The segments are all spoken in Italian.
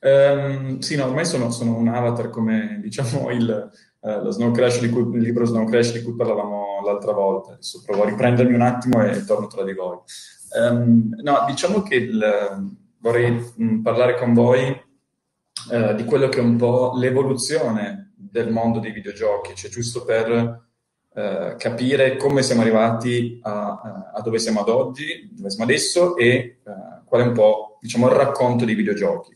Um, sì, no, ormai sono, sono, un avatar come diciamo il, uh, lo Snow Crash di cui, il libro Snow Crash di cui parlavamo l'altra volta. Adesso provo a riprendermi un attimo e torno tra di voi. Um, no, diciamo che il, vorrei mh, mm, parlare con voi uh, di quello che è un po' l'evoluzione del mondo dei videogiochi, cioè giusto per uh, capire come siamo arrivati a, a, dove siamo ad oggi, dove siamo adesso e qual è un po' diciamo, il racconto dei videogiochi.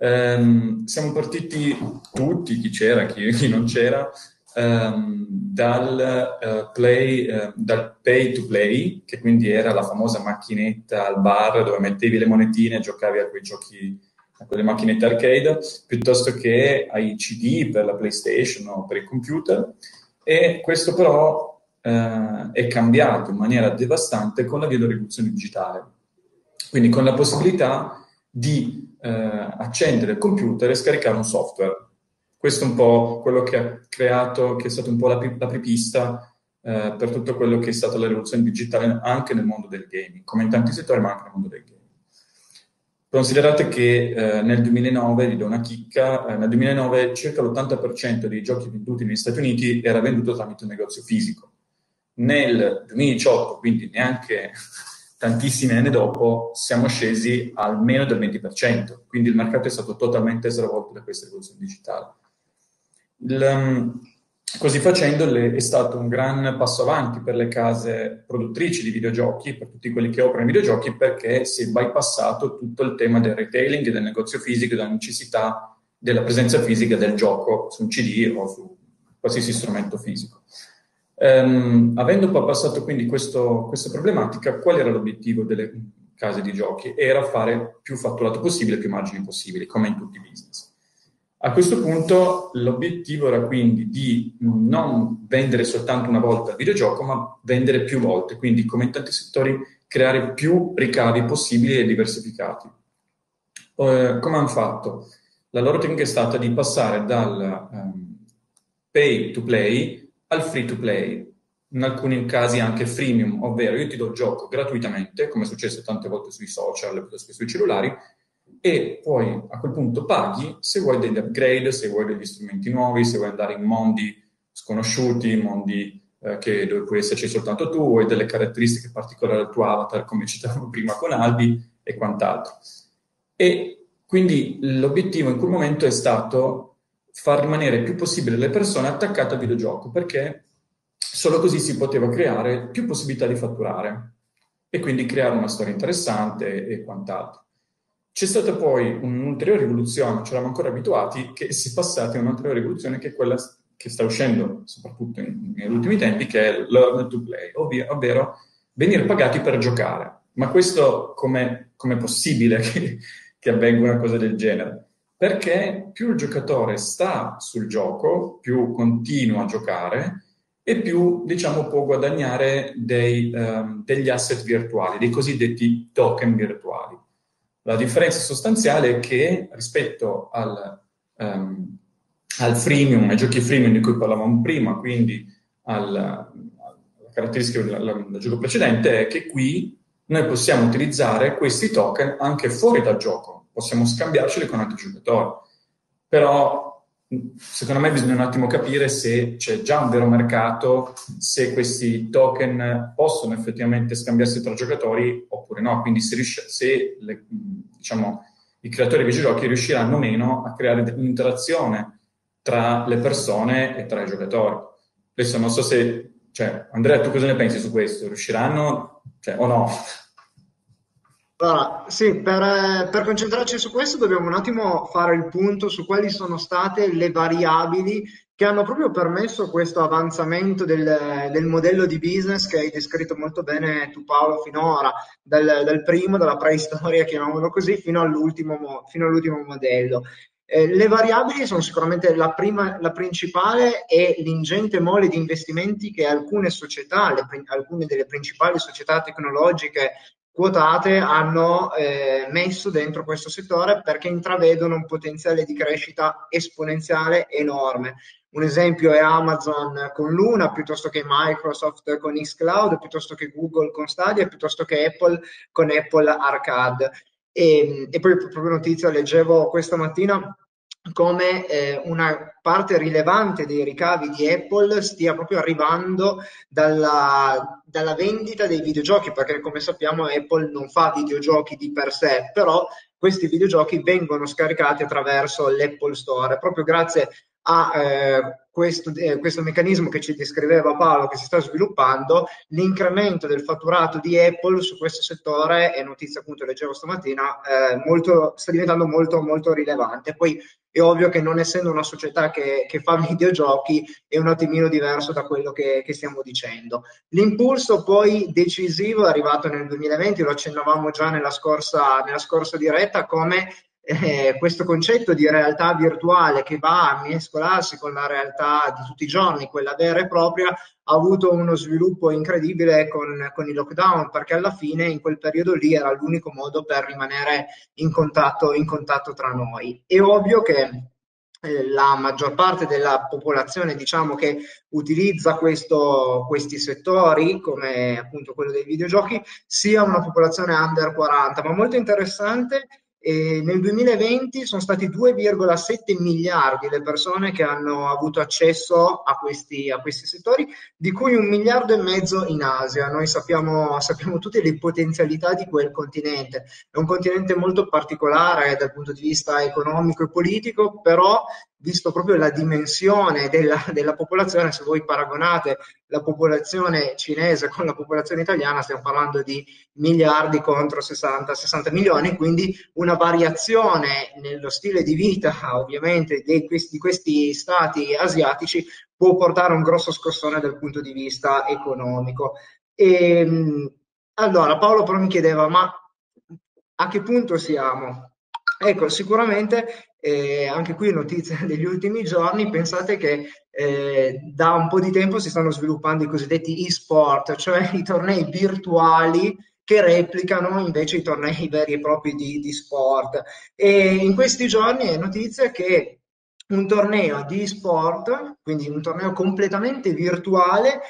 Um, siamo partiti tutti, chi c'era, chi, chi non c'era, um, dal, uh, play, uh, dal pay to play, che quindi era la famosa macchinetta al bar dove mettevi le monetine e giocavi a quei giochi, a quelle macchinette arcade, piuttosto che ai CD per la PlayStation o per il computer. E questo però uh, è cambiato in maniera devastante con la rivoluzione digitale. Quindi con la possibilità di eh, accendere il computer e scaricare un software. Questo è un po' quello che ha creato, che è stato un po' la, l'apripista eh, per tutto quello che è stata la rivoluzione digitale anche nel mondo del gaming, come in tanti settori, ma anche nel mondo del gaming. Considerate che eh, nel 2009, vi do una chicca, eh, nel 2009 circa l'80% dei giochi venduti negli Stati Uniti era venduto tramite un negozio fisico. Nel 2018, quindi neanche tantissimi anni dopo siamo scesi al meno del 20%, quindi il mercato è stato totalmente stravolto da questa rivoluzione digitale. Il, um, così facendo le, è stato un gran passo avanti per le case produttrici di videogiochi, per tutti quelli che operano i videogiochi, perché si è bypassato tutto il tema del retailing, del negozio fisico, della necessità della presenza fisica del gioco su un CD o su qualsiasi strumento fisico. Um, avendo poi passato quindi questo, questa problematica, qual era l'obiettivo delle case di giochi? Era fare più fatturato possibile, più margini possibili, come in tutti i business. A questo punto l'obiettivo era quindi di non vendere soltanto una volta il videogioco, ma vendere più volte, quindi come in tanti settori creare più ricavi possibili e diversificati. Uh, come hanno fatto? La loro tecnica è stata di passare dal um, pay to play al free to play, in alcuni casi anche freemium, ovvero io ti do il gioco gratuitamente, come è successo tante volte sui social, piuttosto sui cellulari, e poi a quel punto paghi se vuoi degli upgrade, se vuoi degli strumenti nuovi, se vuoi andare in mondi sconosciuti, mondi eh, che, dove puoi esserci soltanto tu, vuoi delle caratteristiche particolari del tuo avatar, come citavo prima con Albi e quant'altro. E quindi l'obiettivo in quel momento è stato far rimanere il più possibile le persone attaccate al videogioco, perché solo così si poteva creare più possibilità di fatturare e quindi creare una storia interessante e quant'altro. C'è stata poi un'ulteriore rivoluzione, ci eravamo ancora abituati, che si è passata a un'ulteriore rivoluzione che è quella che sta uscendo soprattutto in, negli ultimi tempi, che è learn to play, ovvero, ovvero venire pagati per giocare. Ma questo come è possibile che, che avvenga una cosa del genere? Perché più il giocatore sta sul gioco, più continua a giocare e più diciamo, può guadagnare dei, um, degli asset virtuali, dei cosiddetti token virtuali. La differenza sostanziale è che rispetto al, um, al freemium, ai giochi freemium di cui parlavamo prima, quindi al, alla caratteristica del, del gioco precedente, è che qui noi possiamo utilizzare questi token anche fuori dal gioco possiamo scambiarceli con altri giocatori. Però secondo me bisogna un attimo capire se c'è già un vero mercato, se questi token possono effettivamente scambiarsi tra giocatori oppure no. Quindi se, riesce, se le, diciamo, i creatori di videogiochi riusciranno o meno a creare un'interazione tra le persone e tra i giocatori. Adesso non so se, cioè, Andrea, tu cosa ne pensi su questo? Riusciranno cioè, o no? Allora, sì, per, per, concentrarci su questo dobbiamo un attimo fare il punto su quali sono state le variabili che hanno proprio permesso questo avanzamento del, del modello di business che hai descritto molto bene tu Paolo finora, dal, dal primo, dalla preistoria, chiamiamolo così, fino all'ultimo, fino all'ultimo modello. Eh, le variabili sono sicuramente la, prima, la principale è l'ingente mole di investimenti che alcune società, le, alcune delle principali società tecnologiche quotate hanno eh, messo dentro questo settore perché intravedono un potenziale di crescita esponenziale enorme. Un esempio è Amazon con Luna, piuttosto che Microsoft con xCloud, piuttosto che Google con Stadia, piuttosto che Apple con Apple Arcade. E, e poi proprio notizia, leggevo questa mattina come eh, una parte rilevante dei ricavi di Apple stia proprio arrivando dalla, dalla, vendita dei videogiochi, perché come sappiamo Apple non fa videogiochi di per sé, però questi videogiochi vengono scaricati attraverso l'Apple Store, proprio grazie a eh, questo, eh, questo, meccanismo che ci descriveva Paolo che si sta sviluppando, l'incremento del fatturato di Apple su questo settore, è notizia appunto leggevo stamattina, eh, molto, sta diventando molto molto rilevante. Poi è ovvio che non essendo una società che, che fa videogiochi è un attimino diverso da quello che, che, stiamo dicendo. L'impulso poi decisivo è arrivato nel 2020, lo accennavamo già nella scorsa, nella scorsa diretta, come eh, questo concetto di realtà virtuale che va a mescolarsi con la realtà di tutti i giorni, quella vera e propria, ha avuto uno sviluppo incredibile con, con il lockdown, perché alla fine in quel periodo lì era l'unico modo per rimanere in contatto, in contatto tra noi. È ovvio che eh, la maggior parte della popolazione diciamo che utilizza questo, questi settori come appunto quello dei videogiochi sia una popolazione under 40 ma molto interessante e nel 2020 sono stati 2,7 miliardi le persone che hanno avuto accesso a questi, a questi, settori, di cui un miliardo e mezzo in Asia. Noi sappiamo, sappiamo tutte le potenzialità di quel continente. È un continente molto particolare dal punto di vista economico e politico, però visto proprio la dimensione della, della, popolazione, se voi paragonate la popolazione cinese con la popolazione italiana, stiamo parlando di miliardi contro 60, 60 milioni, quindi una variazione nello stile di vita, ovviamente, di questi, di questi stati asiatici può portare a un grosso scossone dal punto di vista economico. E, ehm, allora, Paolo però mi chiedeva, ma a che punto siamo? Ecco, sicuramente eh, anche qui notizia degli ultimi giorni, pensate che eh, da un po' di tempo si stanno sviluppando i cosiddetti e-sport, cioè i tornei virtuali che replicano invece i tornei veri e propri di, di sport. E in questi giorni è notizia che un torneo di sport, quindi un torneo completamente virtuale,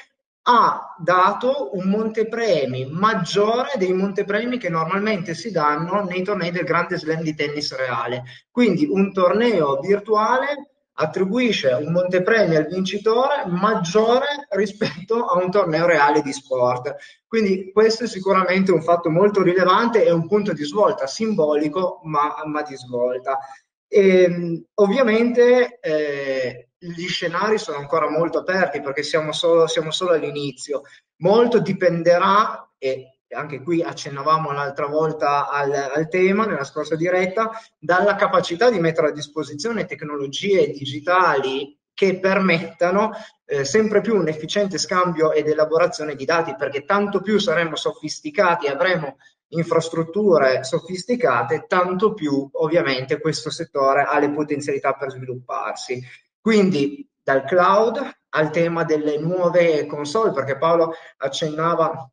ha dato un montepremi maggiore dei montepremi che normalmente si danno nei tornei del Grande Slam di tennis reale. Quindi un torneo virtuale attribuisce un montepremi al vincitore maggiore rispetto a un torneo reale di sport. Quindi questo è sicuramente un fatto molto rilevante e un punto di svolta simbolico, ma, ma di svolta. E, ehm, ovviamente eh, gli scenari sono ancora molto aperti perché siamo solo, siamo solo all'inizio. Molto dipenderà, e anche qui accennavamo l'altra volta al, al, tema nella scorsa diretta, dalla capacità di mettere a disposizione tecnologie digitali che permettano eh, sempre più un efficiente scambio ed elaborazione di dati, perché tanto più saremo sofisticati e avremo infrastrutture sofisticate, tanto più ovviamente questo settore ha le potenzialità per svilupparsi. Quindi dal cloud al tema delle nuove console, perché Paolo accennava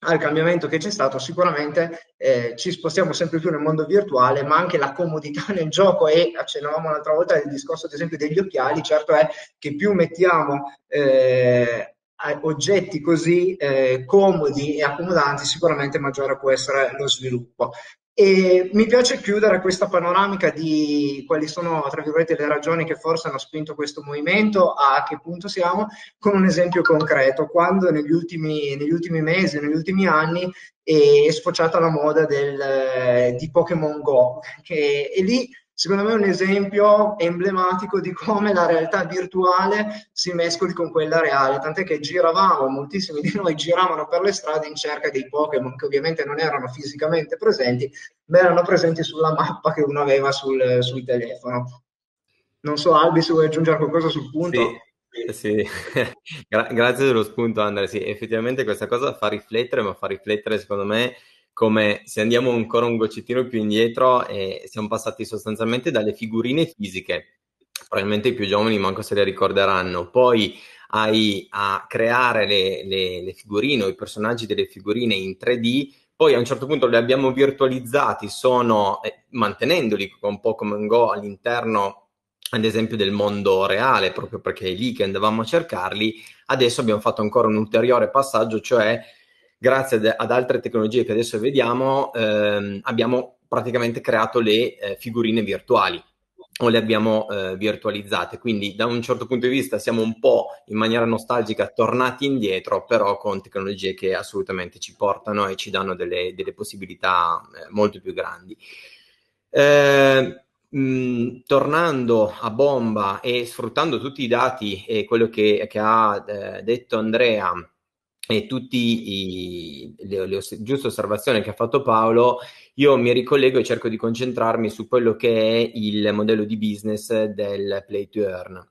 al cambiamento che c'è stato, sicuramente eh, ci spostiamo sempre più nel mondo virtuale, ma anche la comodità nel gioco e accennavamo l'altra volta il discorso ad esempio degli occhiali, certo è che più mettiamo eh, oggetti così eh, comodi e accomodanti, sicuramente maggiore può essere lo sviluppo. E mi piace chiudere questa panoramica di quali sono, tra virgolette, le ragioni che forse hanno spinto questo movimento, a che punto siamo, con un esempio concreto. Quando negli ultimi, negli ultimi mesi, negli ultimi anni, è sfociata la moda del, di Pokémon Go, che è lì secondo me è un esempio emblematico di come la realtà virtuale si mescoli con quella reale, tant'è che giravamo, moltissimi di noi giravano per le strade in cerca dei Pokémon che ovviamente non erano fisicamente presenti, ma erano presenti sulla mappa che uno aveva sul, sul telefono. Non so, Albi, se vuoi aggiungere qualcosa sul punto. Sì. Sì. Gra- grazie dello spunto Andrea, sì, effettivamente questa cosa fa riflettere, ma fa riflettere secondo me come se andiamo ancora un goccettino più indietro e siamo passati sostanzialmente dalle figurine fisiche, probabilmente i più giovani manco se le ricorderanno, poi ai, a creare le, le, le figurine o i personaggi delle figurine in 3D, poi a un certo punto li abbiamo virtualizzati, sono, eh, mantenendoli un po' come un Go all'interno ad esempio del mondo reale, proprio perché è lì che andavamo a cercarli, adesso abbiamo fatto ancora un ulteriore passaggio, cioè grazie ad, altre tecnologie che adesso vediamo, ehm, abbiamo praticamente creato le eh, figurine virtuali o le abbiamo eh, virtualizzate. Quindi da un certo punto di vista siamo un po' in maniera nostalgica tornati indietro, però con tecnologie che assolutamente ci portano e ci danno delle, delle possibilità eh, molto più grandi. Eh, mh, tornando a bomba e sfruttando tutti i dati e quello che, che ha eh, detto Andrea e tutte le, le giuste osservazioni che ha fatto Paolo, io mi ricollego e cerco di concentrarmi su quello che è il modello di business del play to earn,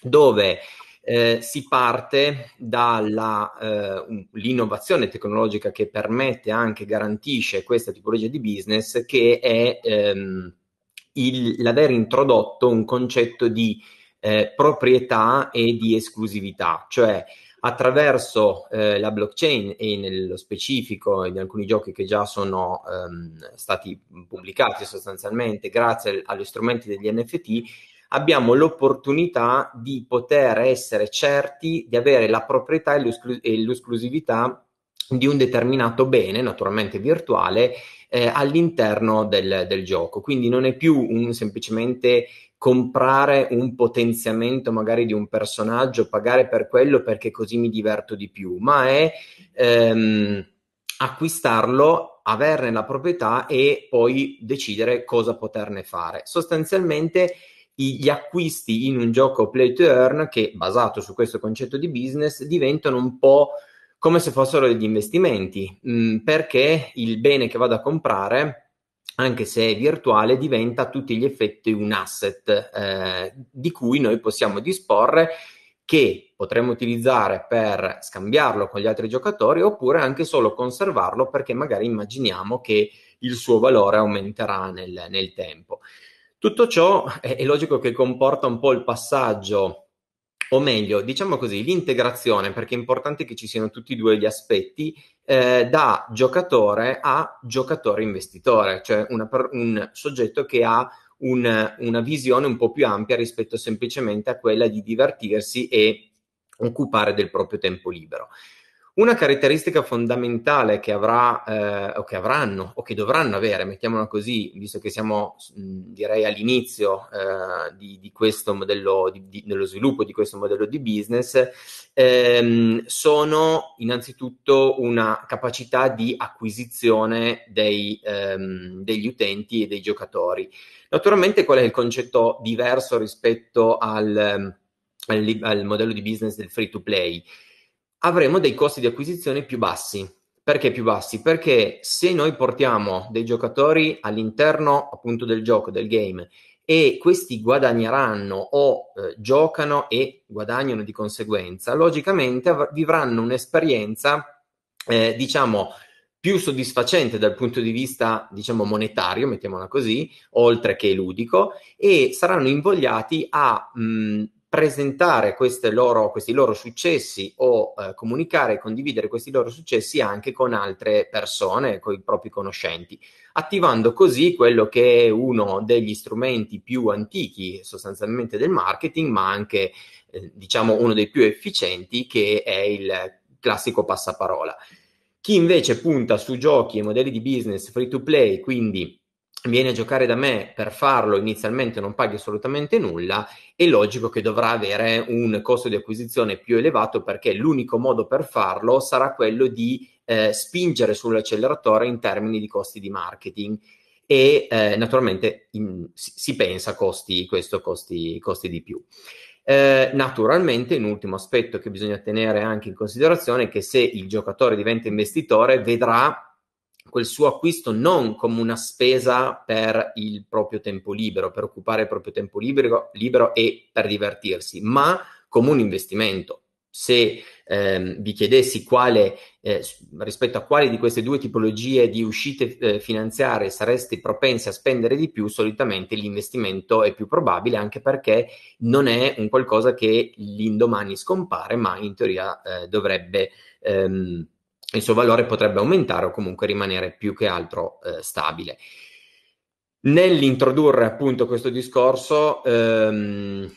dove eh, si parte dall'innovazione eh, tecnologica che permette anche, garantisce questa tipologia di business, che è ehm, il, l'aver introdotto un concetto di eh, proprietà e di esclusività, cioè attraverso eh, la blockchain e nello specifico in alcuni giochi che già sono ehm, stati pubblicati sostanzialmente grazie agli strumenti degli NFT abbiamo l'opportunità di poter essere certi di avere la proprietà e, l'esclus- e l'esclusività di un determinato bene, naturalmente virtuale, eh, all'interno del, del, gioco. Quindi non è più un semplicemente comprare un potenziamento magari di un personaggio, pagare per quello perché così mi diverto di più, ma è ehm, acquistarlo, averne la proprietà e poi decidere cosa poterne fare. Sostanzialmente gli acquisti in un gioco play to earn che basato su questo concetto di business diventano un po' come se fossero degli investimenti, mh, mm, perché il bene che vado a comprare anche se è virtuale, diventa a tutti gli effetti un asset eh, di cui noi possiamo disporre che potremmo utilizzare per scambiarlo con gli altri giocatori oppure anche solo conservarlo perché magari immaginiamo che il suo valore aumenterà nel, nel tempo. Tutto ciò è, è logico che comporta un po' il passaggio o meglio, diciamo così, l'integrazione, perché è importante che ci siano tutti e due gli aspetti, eh, da giocatore a giocatore investitore, cioè una, un soggetto che ha un, una visione un po' più ampia rispetto semplicemente a quella di divertirsi e occupare del proprio tempo libero. Una caratteristica fondamentale che avrà eh, o che avranno o che dovranno avere, mettiamola così, visto che siamo mh, direi all'inizio eh, di, di, questo modello, di, di, dello sviluppo di questo modello di business, ehm, sono innanzitutto una capacità di acquisizione dei, ehm, degli utenti e dei giocatori. Naturalmente qual è il concetto diverso rispetto al, al, al modello di business del free to play? Avremo dei costi di acquisizione più bassi. Perché più bassi? Perché se noi portiamo dei giocatori all'interno appunto del gioco, del game, e questi guadagneranno o eh, giocano e guadagnano di conseguenza, logicamente av- vivranno un'esperienza, eh, diciamo, più soddisfacente dal punto di vista, diciamo, monetario, mettiamola così, oltre che ludico, e saranno invogliati a mh, presentare loro, questi loro successi o eh, comunicare e condividere questi loro successi anche con altre persone, con i propri conoscenti, attivando così quello che è uno degli strumenti più antichi sostanzialmente del marketing, ma anche eh, diciamo uno dei più efficienti che è il classico passaparola. Chi invece punta su giochi e modelli di business free to play, quindi viene a giocare da me per farlo inizialmente non paghi assolutamente nulla, è logico che dovrà avere un costo di acquisizione più elevato perché l'unico modo per farlo sarà quello di eh, spingere sull'acceleratore in termini di costi di marketing e eh, naturalmente in, si pensa costi, questo costi, costi di più. Eh, naturalmente, un ultimo aspetto che bisogna tenere anche in considerazione è che se il giocatore diventa investitore vedrà quel suo acquisto non come una spesa per il proprio tempo libero, per occupare il proprio tempo libero, libero e per divertirsi, ma come un investimento. Se ehm, vi chiedessi quale, eh, rispetto a quali di queste due tipologie di uscite eh, finanziarie sareste propensi a spendere di più, solitamente l'investimento è più probabile, anche perché non è un qualcosa che l'indomani scompare, ma in teoria eh, dovrebbe ehm, il suo valore potrebbe aumentare o comunque rimanere più che altro eh, stabile. Nell'introdurre appunto questo discorso, ehm,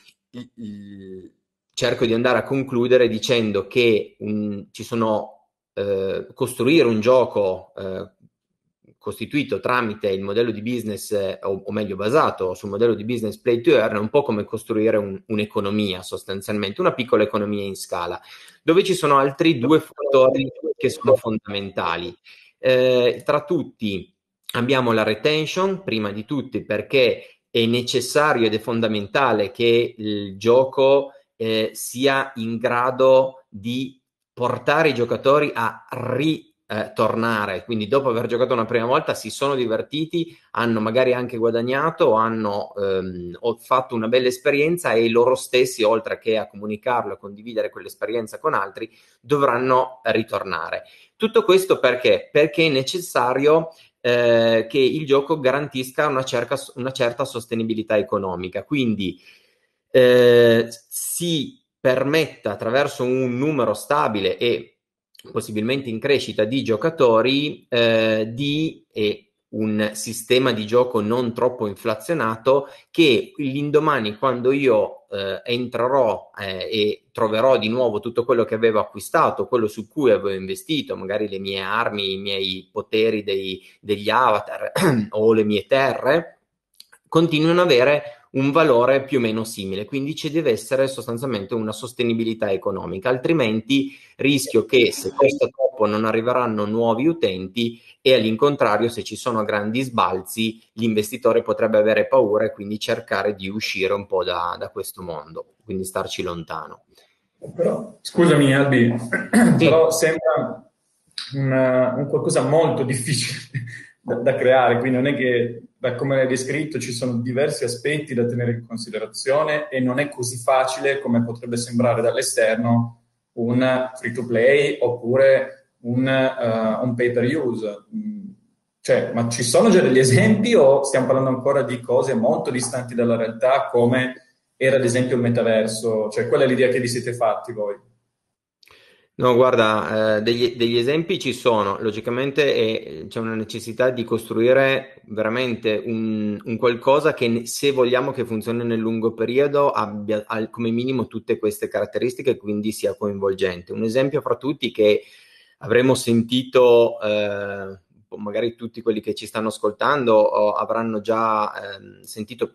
cerco di andare a concludere dicendo che un, ci sono eh, costruire un gioco eh, costituito tramite il modello di business, eh, o, o, meglio basato sul modello di business play to earn, è un po' come costruire un, un'economia sostanzialmente, una piccola economia in scala, dove ci sono altri due fattori che sono fondamentali. Eh, tra tutti abbiamo la retention, prima di tutti perché è necessario ed è fondamentale che il gioco eh, sia in grado di portare i giocatori a ritornare. Quindi, dopo aver giocato una prima volta, si sono divertiti, hanno magari anche guadagnato, hanno ehm, fatto una bella esperienza e loro stessi, oltre che a comunicarlo, a condividere quell'esperienza con altri, dovranno ritornare. Tutto questo perché? Perché è necessario eh, che il gioco garantisca una, cerca, una certa sostenibilità economica. Quindi eh, si permetta attraverso un numero stabile e possibilmente in crescita di giocatori eh, di e un sistema di gioco non troppo inflazionato che l'indomani quando io eh, entrerò eh, e troverò di nuovo tutto quello che avevo acquistato, quello su cui avevo investito, magari le mie armi, i miei poteri dei, degli avatar o le mie terre, continuano ad avere un valore più o meno simile, quindi ci deve essere sostanzialmente una sostenibilità economica, altrimenti rischio che se costa troppo non arriveranno nuovi utenti e all'incontrario se ci sono grandi sbalzi l'investitore potrebbe avere paura e quindi cercare di uscire un po' da, da questo mondo, quindi starci lontano. Però, scusami Albi, sì. però sembra una, un qualcosa molto difficile da, da, creare, quindi non è che, da come l'hai descritto, ci sono diversi aspetti da tenere in considerazione e non è così facile come potrebbe sembrare dall'esterno un free to play oppure un, uh, un pay per use. Mm, cioè, ma ci sono già degli esempi o stiamo parlando ancora di cose molto distanti dalla realtà come era ad esempio il metaverso? Cioè, qual è l'idea che vi siete fatti voi? No, guarda, eh, degli, degli, esempi ci sono, logicamente è, c'è una necessità di costruire veramente un, un, qualcosa che se vogliamo che funzioni nel lungo periodo abbia al, come minimo tutte queste caratteristiche e quindi sia coinvolgente. Un esempio fra tutti che avremmo sentito eh, magari tutti quelli che ci stanno ascoltando avranno già eh, sentito,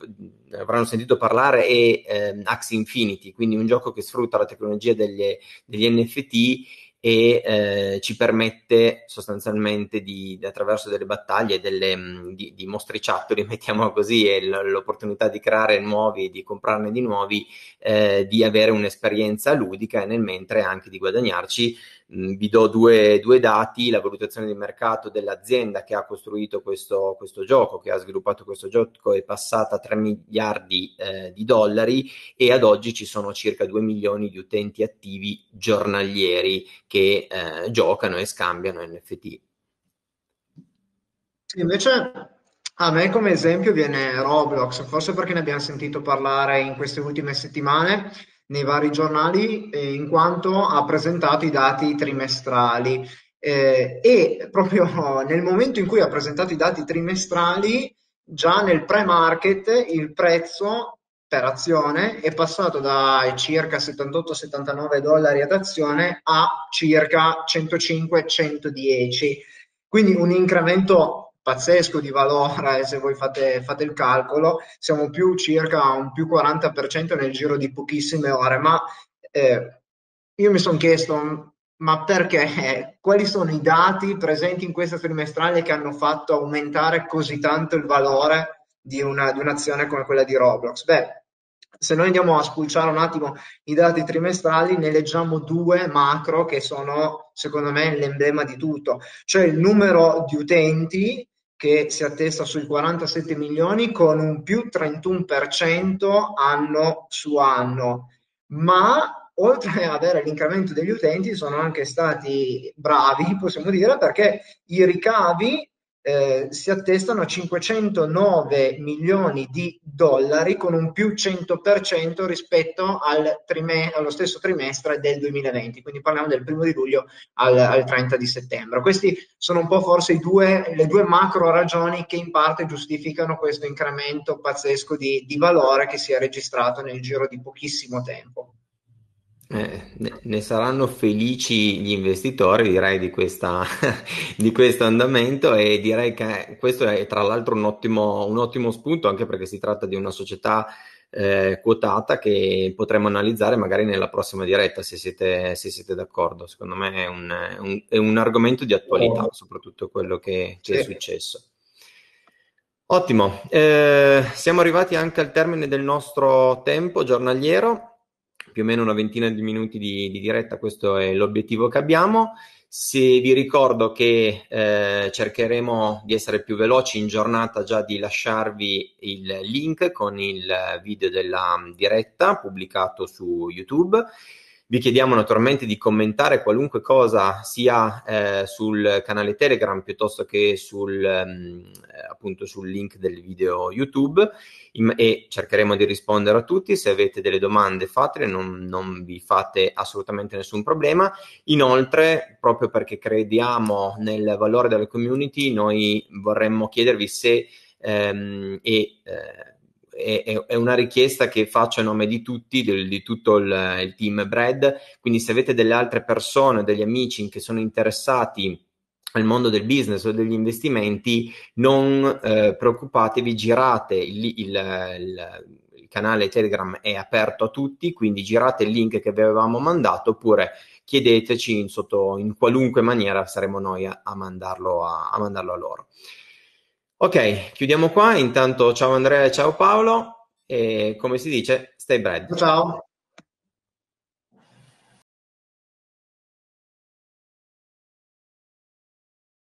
avranno sentito parlare è eh, Axie Infinity, quindi un gioco che sfrutta la tecnologia degli, degli NFT e eh, ci permette sostanzialmente di, di, attraverso delle battaglie, delle, mm, di, di mostriciattoli, mettiamo così, e l- l'opportunità di creare nuovi, di comprarne di nuovi, eh, di avere un'esperienza ludica e nel mentre anche di guadagnarci Mm, vi do due, due, dati, la valutazione di mercato dell'azienda che ha costruito questo, questo, gioco, che ha sviluppato questo gioco è passata a 3 miliardi eh, di dollari e ad oggi ci sono circa 2 milioni di utenti attivi giornalieri che eh, giocano e scambiano NFT. Invece a me come esempio viene Roblox, forse perché ne abbiamo sentito parlare in queste ultime settimane nei vari giornali eh, in quanto ha presentato i dati trimestrali. Eh, e proprio nel momento in cui ha presentato i dati trimestrali già nel pre-market il prezzo per azione è passato da circa 78-79 dollari ad azione a circa 105-110 quindi un incremento pazzesco di valore, se voi fate, fate, il calcolo, siamo più circa un più 40% nel giro di pochissime ore, ma eh, io mi sono chiesto, ma perché? Quali sono i dati presenti in questa trimestrale che hanno fatto aumentare così tanto il valore di, una, di un'azione come quella di Roblox? Beh, se noi andiamo a spulciare un attimo i dati trimestrali, ne leggiamo due macro che sono, secondo me, l'emblema di tutto, cioè il numero di utenti che si attesta sui 47 milioni con un più 31% anno su anno, ma oltre ad avere l'incremento degli utenti sono anche stati bravi, possiamo dire, perché i ricavi eh, si attestano a 509 milioni di dollari con un più 100% rispetto al trime- allo stesso trimestre del 2020, quindi parliamo del primo di luglio al, al 30 di settembre. Questi sono un po' forse due, le due macro ragioni che in parte giustificano questo incremento pazzesco di, di valore che si è registrato nel giro di pochissimo tempo. Eh, ne, ne, saranno felici gli investitori, direi, di, questa, di, questo andamento e direi che questo è tra l'altro un ottimo, un ottimo spunto anche perché si tratta di una società eh, quotata che potremmo analizzare magari nella prossima diretta se siete, se siete d'accordo. Secondo me è un, un, è un, argomento di attualità, soprattutto quello che, che sì. è successo. Ottimo, eh, siamo arrivati anche al termine del nostro tempo giornaliero più o meno una ventina di minuti di, di diretta, questo è l'obiettivo che abbiamo. Se vi ricordo che eh, cercheremo di essere più veloci in giornata già di lasciarvi il link con il video della diretta pubblicato su YouTube vi chiediamo naturalmente di commentare qualunque cosa sia eh, sul canale Telegram piuttosto che sul, um, appunto sul link del video YouTube e cercheremo di rispondere a tutti. Se avete delle domande fatele, non, non vi fate assolutamente nessun problema. Inoltre, proprio perché crediamo nel valore della community, noi vorremmo chiedervi se ehm, e eh, è, è, una richiesta che faccio a nome di tutti, di, di tutto il, il, team Bread. Quindi, se avete delle altre persone, degli amici che sono interessati al mondo del business o degli investimenti, non eh, preoccupatevi, girate il, il, il, il canale Telegram è aperto a tutti, quindi girate il link che vi avevamo mandato oppure chiedeteci in, sotto, in qualunque maniera, saremo noi a, a, mandarlo, a, a mandarlo a loro. Ok, chiudiamo qua. Intanto ciao Andrea ciao Paolo. E come si dice, stay bread. Ciao.